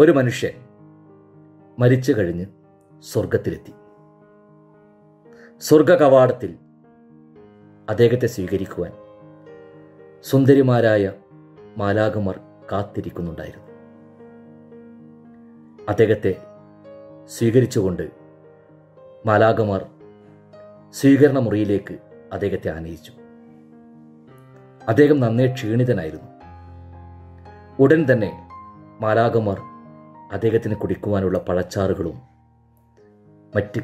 ഒരു മനുഷ്യൻ മരിച്ചു കഴിഞ്ഞ് സ്വർഗത്തിലെത്തി സ്വർഗ കവാടത്തിൽ അദ്ദേഹത്തെ സ്വീകരിക്കുവാൻ സുന്ദരിമാരായ മാലാകമാർ കാത്തിരിക്കുന്നുണ്ടായിരുന്നു. അദ്ദേഹത്തെ സ്വീകരിച്ചുകൊണ്ട് മാലാകമാർ സ്വീകരണ മുറിയിലേക്ക് അദ്ദേഹത്തെ ആനയിച്ചു. അദ്ദേഹം നന്നേ ക്ഷീണിതനായിരുന്നു. ഉടൻ തന്നെ മാലാകമാർ അദ്ദേഹത്തിന് കുടിക്കുവാനുള്ള പഴച്ചാറുകളും മറ്റ്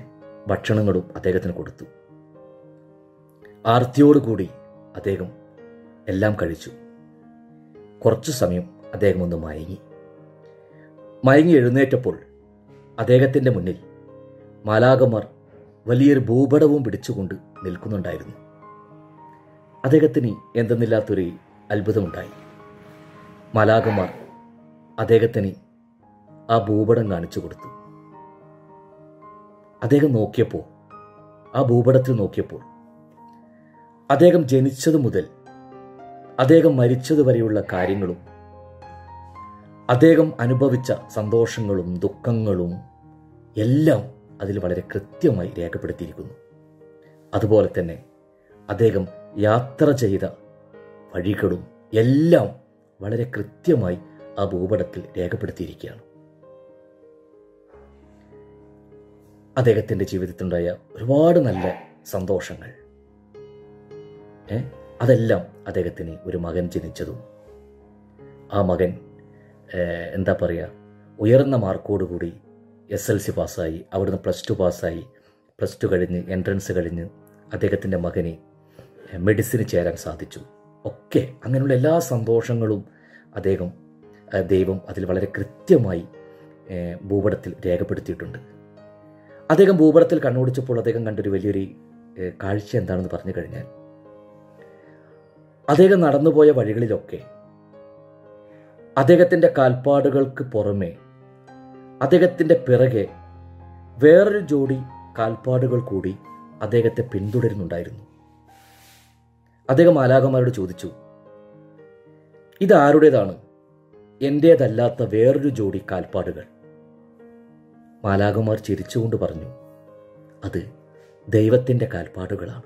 ഭക്ഷണങ്ങളും അദ്ദേഹത്തിന് കൊടുത്തു. ആർത്തിയോടുകൂടി അദ്ദേഹം എല്ലാം കഴിച്ചു. കുറച്ചു സമയം അദ്ദേഹം ഒന്ന് മയങ്ങി. മയങ്ങി എഴുന്നേറ്റപ്പോൾ അദ്ദേഹത്തിന്റെ മുന്നിൽ മാലാകമാർ വലിയൊരു ഭൂപടവും പിടിച്ചുകൊണ്ട് നിൽക്കുന്നുണ്ടായിരുന്നു. അദ്ദേഹത്തിന് എന്തെന്നില്ലാത്തൊരു അത്ഭുതമുണ്ടായി. മാലാകമാർ അദ്ദേഹത്തിന് ആ ഭൂപടം കാണിച്ചു കൊടുത്തു. അദ്ദേഹം നോക്കിയപ്പോൾ ആ ഭൂപടത്തിൽ നോക്കിയപ്പോൾ അദ്ദേഹം ജനിച്ചതു മുതൽ അദ്ദേഹം മരിച്ചതുവരെയുള്ള കാര്യങ്ങളും അദ്ദേഹം അനുഭവിച്ച സന്തോഷങ്ങളും ദുഃഖങ്ങളും എല്ലാം അതിൽ വളരെ കൃത്യമായി രേഖപ്പെടുത്തിയിരിക്കുന്നു. അതുപോലെ തന്നെ അദ്ദേഹം യാത്ര ചെയ്ത വഴികളും എല്ലാം വളരെ കൃത്യമായി ആ ഭൂപടത്തിൽ രേഖപ്പെടുത്തിയിരിക്കുകയാണ്. അദ്ദേഹത്തിന്റെ ജീവിതത്തിലുണ്ടായ ഒരുപാട് നല്ല സന്തോഷങ്ങൾ. അതെല്ലാം അദ്ദേഹത്തിന് ഒരു മകൻ ജനിച്ചതും. ആ മകൻ എന്താ പറയുക ഉയർന്ന മാർക്കോടുകൂടി എസ് എൽ സി പാസ്സായി അവിടുന്ന് പ്ലസ് ടു പാസ്സായി പ്ലസ് ടു കഴിഞ്ഞ് എൻട്രൻസ് കഴിഞ്ഞ് അദ്ദേഹത്തിന്റെ മകന് മെഡിസിന് ചേരാൻ സാധിച്ചു. ഒക്കെ അങ്ങനെയുള്ള എല്ലാ സന്തോഷങ്ങളും അദ്ദേഹം ദൈവം അതിൽ വളരെ കൃത്യമായി ഭൂപടത്തിൽ രേഖപ്പെടുത്തിയിട്ടുണ്ട്. അദ്ദേഹം ഭൂപടത്തിൽ കണ്ണോടിച്ചപ്പോൾ അദ്ദേഹം കണ്ടൊരു വലിയൊരു കാഴ്ച എന്താണെന്ന് പറഞ്ഞു കഴിഞ്ഞാൽ അദ്ദേഹം നടന്നുപോയ വഴികളിലൊക്കെ അദ്ദേഹത്തിന്റെ കാൽപ്പാടുകൾക്ക് പുറമെ അദ്ദേഹത്തിന്റെ പിറകെ വേറൊരു ജോഡി കാൽപ്പാടുകൾ കൂടി അദ്ദേഹത്തെ പിന്തുടരുന്നുണ്ടായിരുന്നു. അദ്ദേഹം മാലാകന്മാരോട് ചോദിച്ചു ഇതാരുടേതാണ്? എന്റേതല്ലാത്ത വേറൊരു ജോഡി കാൽപ്പാടുകൾ? മാലാകന്മാർ ചിരിച്ചുകൊണ്ട് പറഞ്ഞു അത് ദൈവത്തിന്റെ കാൽപ്പാടുകളാണ്.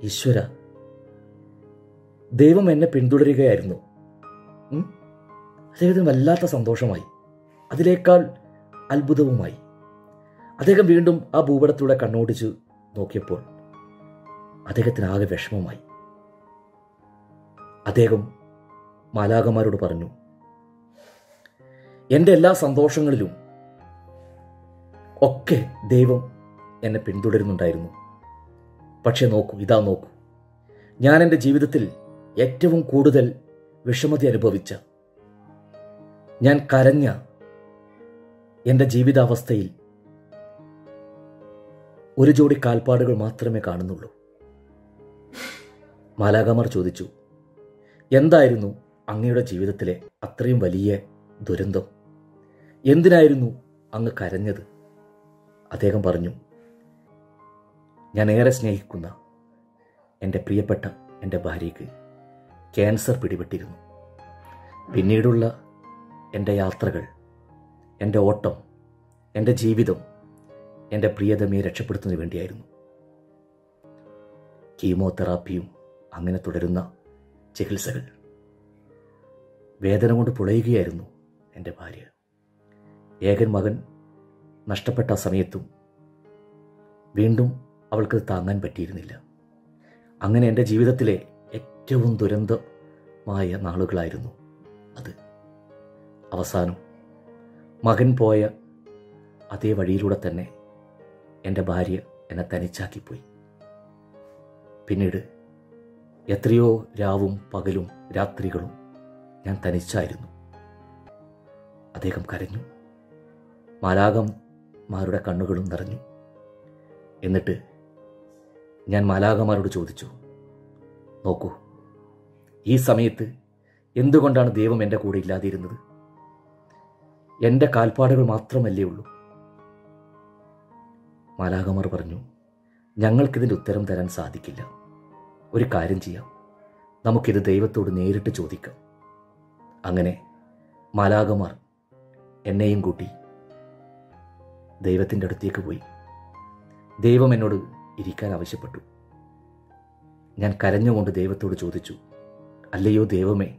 ഈശ്വര ദൈവം എന്നെ പിന്തുടരുകയായിരുന്നു? അദ്ദേഹത്തിന് വല്ലാത്ത സന്തോഷമായി. അതിനേക്കാൾ അത്ഭുതവുമായി. അദ്ദേഹം വീണ്ടും ആ ഭൂപടത്തിലൂടെ കണ്ണോടിച്ച് നോക്കിയപ്പോൾ അദ്ദേഹത്തിന് ആകെ വിഷമമായി. അദ്ദേഹം മാലാകമാരോട് പറഞ്ഞു എന്റെ എല്ലാ സന്തോഷങ്ങളിലും ഒക്കെ ദൈവം എന്നെ പിന്തുടരുന്നുണ്ടായിരുന്നു. പക്ഷേ നോക്കൂ ഇതാ നോക്കൂ. ഞാൻ എന്റെ ജീവിതത്തിൽ ഏറ്റവും കൂടുതൽ വിഷമത അനുഭവിച്ച ഞാൻ കരഞ്ഞ എന്റെ ജീവിതാവസ്ഥയിൽ ഒരു ജോഡി കാൽപ്പാടുകൾ മാത്രമേ കാണുന്നുള്ളൂ. മാലാകാമാർ ചോദിച്ചു എന്തായിരുന്നു അങ്ങയുടെ ജീവിതത്തിലെ അത്രയും വലിയ ദുരന്തം? എന്തിനായിരുന്നു അങ്ങ് കരഞ്ഞത്? അദ്ദേഹം പറഞ്ഞു ഞാൻ ഏറെ സ്നേഹിക്കുന്ന എന്റെ പ്രിയപ്പെട്ട എന്റെ ഭാര്യയ്ക്ക് ക്യാൻസർ പിടിപെട്ടിരുന്നു. പിന്നീടുള്ള എന്റെ യാത്രകൾ എന്റെ ഓട്ടം എന്റെ ജീവിതം എന്റെ പ്രിയതമയെ രക്ഷപ്പെടുത്തുന്നതിന് വേണ്ടിയായിരുന്നു. കീമോതെറാപ്പിയും അങ്ങനെ തുടരുന്ന ചികിത്സകൾ. വേദന കൊണ്ട് പുളയുകയായിരുന്നു എന്റെ ഭാര്യ. ഏകൻ മകൻ നഷ്ടപ്പെട്ട സമയത്തും വീണ്ടും അവൾക്ക് താങ്ങാൻ പറ്റിയിരുന്നില്ല. അങ്ങനെ എന്റെ ജീവിതത്തിലെ ഏറ്റവും ദുരന്തമായ നാളുകളായിരുന്നു അത്. അവസാനം മകൻ പോയ അതേ വഴിയിലൂടെ തന്നെ എന്റെ ഭാര്യ എന്നെ തനിച്ചാക്കിപ്പോയി. പിന്നീട് എത്രയോ രാവും പകലും രാത്രികളും ഞാൻ തനിച്ചായിരുന്നു. അദ്ദേഹം കരഞ്ഞു. മാലാകന്മാരുടെ കണ്ണുകളും നിറഞ്ഞു. എന്നിട്ട് ഞാൻ മാലാകമാരോട് ചോദിച്ചു നോക്കൂ ഈ സമയത്ത് എന്തുകൊണ്ടാണ് ദൈവം എന്റെ കൂടെ ഇല്ലാതിരുന്നത്? എന്റെ കാൽപ്പാടുകൾ മാത്രമല്ലേ ഉള്ളൂ. മാലാകമാർ പറഞ്ഞു ഞങ്ങൾക്കിതിന്റെ ഉത്തരം തരാൻ സാധിക്കില്ല. ഒരു കാര്യം ചെയ്യാം. നമുക്കിത് ദൈവത്തോട് നേരിട്ട് ചോദിക്കാം. അങ്ങനെ മാലാകമാർ എന്നെയും കൂട്ടി ദൈവത്തിന്റെ അടുത്തേക്ക് പോയി. ദൈവം എന്നോട് ഇരിക്കാൻ ആവശ്യപ്പെട്ടു. ഞാൻ കരഞ്ഞുകൊണ്ട് ദൈവത്തോട് ചോദിച്ചു അല്ലയോ ദൈവമേ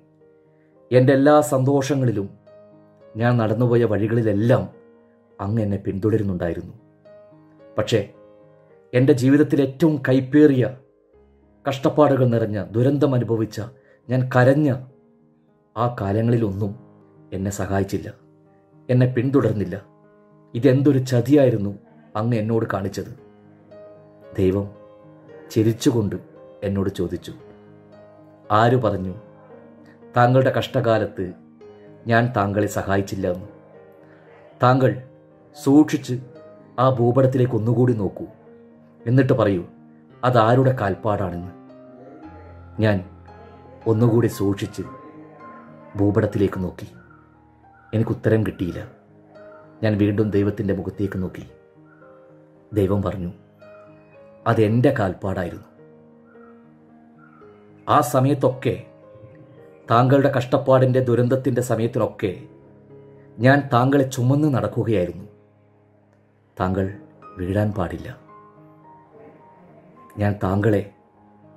എന്റെ എല്ലാ സന്തോഷങ്ങളിലും ഞാൻ നടന്നുപോയ വഴികളിലെല്ലാം അങ്ങ് എന്നെ പിന്തുടരുന്നുണ്ടായിരുന്നു. പക്ഷേ എന്റെ ജീവിതത്തിൽ ഏറ്റവും കൈപ്പേറിയ കഷ്ടപ്പാടുകൾ നിറഞ്ഞ ദുരന്തം അനുഭവിച്ച ഞാൻ കരഞ്ഞ ആ കാലങ്ങളിലൊന്നും എന്നെ സഹായിച്ചില്ല എന്നെ പിന്തുടർന്നില്ല. ഇതെന്തൊരു ചതിയായിരുന്നു അങ്ങ് എന്നോട് കാണിച്ചത്. ദൈവം ചിരിച്ചുകൊണ്ട് എന്നോട് ചോദിച്ചു. ആര് പറഞ്ഞു താങ്കളുടെ കഷ്ടകാലത്ത് ഞാൻ താങ്കളെ സഹായിച്ചില്ല എന്ന് താങ്കൾ സൂക്ഷിച്ച് ആ ഭൂപടത്തിലേക്ക് ഒന്നുകൂടി നോക്കൂ. എന്നിട്ട് പറയൂ അതാരുടെ കാൽപ്പാടാണെന്ന്. ഞാൻ ഒന്നുകൂടി സൂക്ഷിച്ച് ഭൂപടത്തിലേക്ക് നോക്കി. എനിക്ക് ഉത്തരം കിട്ടിയില്ല. ഞാൻ വീണ്ടും ദൈവത്തിന്റെ മുഖത്തേക്ക് നോക്കി. ദൈവം പറഞ്ഞു അതെന്റെ കാൽപ്പാടായിരുന്നു. ആ സമയത്തൊക്കെ താങ്കളുടെ കഷ്ടപ്പാടിന്റെ ദുരന്തത്തിന്റെ സമയത്തിനൊക്കെ ഞാൻ താങ്കളെ ചുമന്ന് നടക്കുകയായിരുന്നു. താങ്കൾ വീഴാൻ പാടില്ല. ഞാൻ താങ്കളെ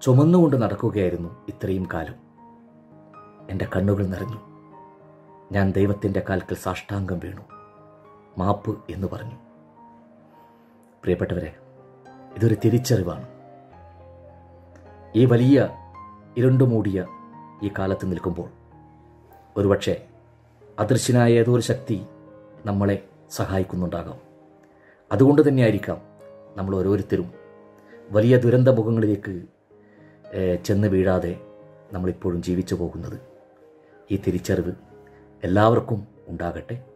ചുമന്നുകൊണ്ട് നടക്കുകയായിരുന്നു ഇത്രയും കാലം. എന്റെ കണ്ണുകൾ നിറഞ്ഞു. ഞാൻ ദൈവത്തിന്റെ കാൽക്കൽ സാഷ്ടാംഗം വീണു. മാപ്പ് എന്ന് പറഞ്ഞു. പ്രിയപ്പെട്ടവരെ ഇതൊരു തിരിച്ചറിവാണ്. ഈ വലിയ ഇരുണ്ടുമൂടിയ ഈ കാലത്ത് നിൽക്കുമ്പോൾ ഒരുപക്ഷെ അദൃശ്യനായ ഏതോ ഒരു ശക്തി നമ്മളെ സഹായിക്കുന്നുണ്ടാകാം. അതുകൊണ്ട് തന്നെ ആയിരിക്കാം നമ്മൾ ഓരോരുത്തരും വലിയ ദുരന്തമുഖങ്ങളിലേക്ക് മുഖങ്ങളിലേക്ക് ചെന്ന് വീഴാതെ നമ്മളിപ്പോഴും ജീവിച്ചു പോകുന്നത്. ഈ തിരിച്ചറിവ് എല്ലാവർക്കും ഉണ്ടാകട്ടെ.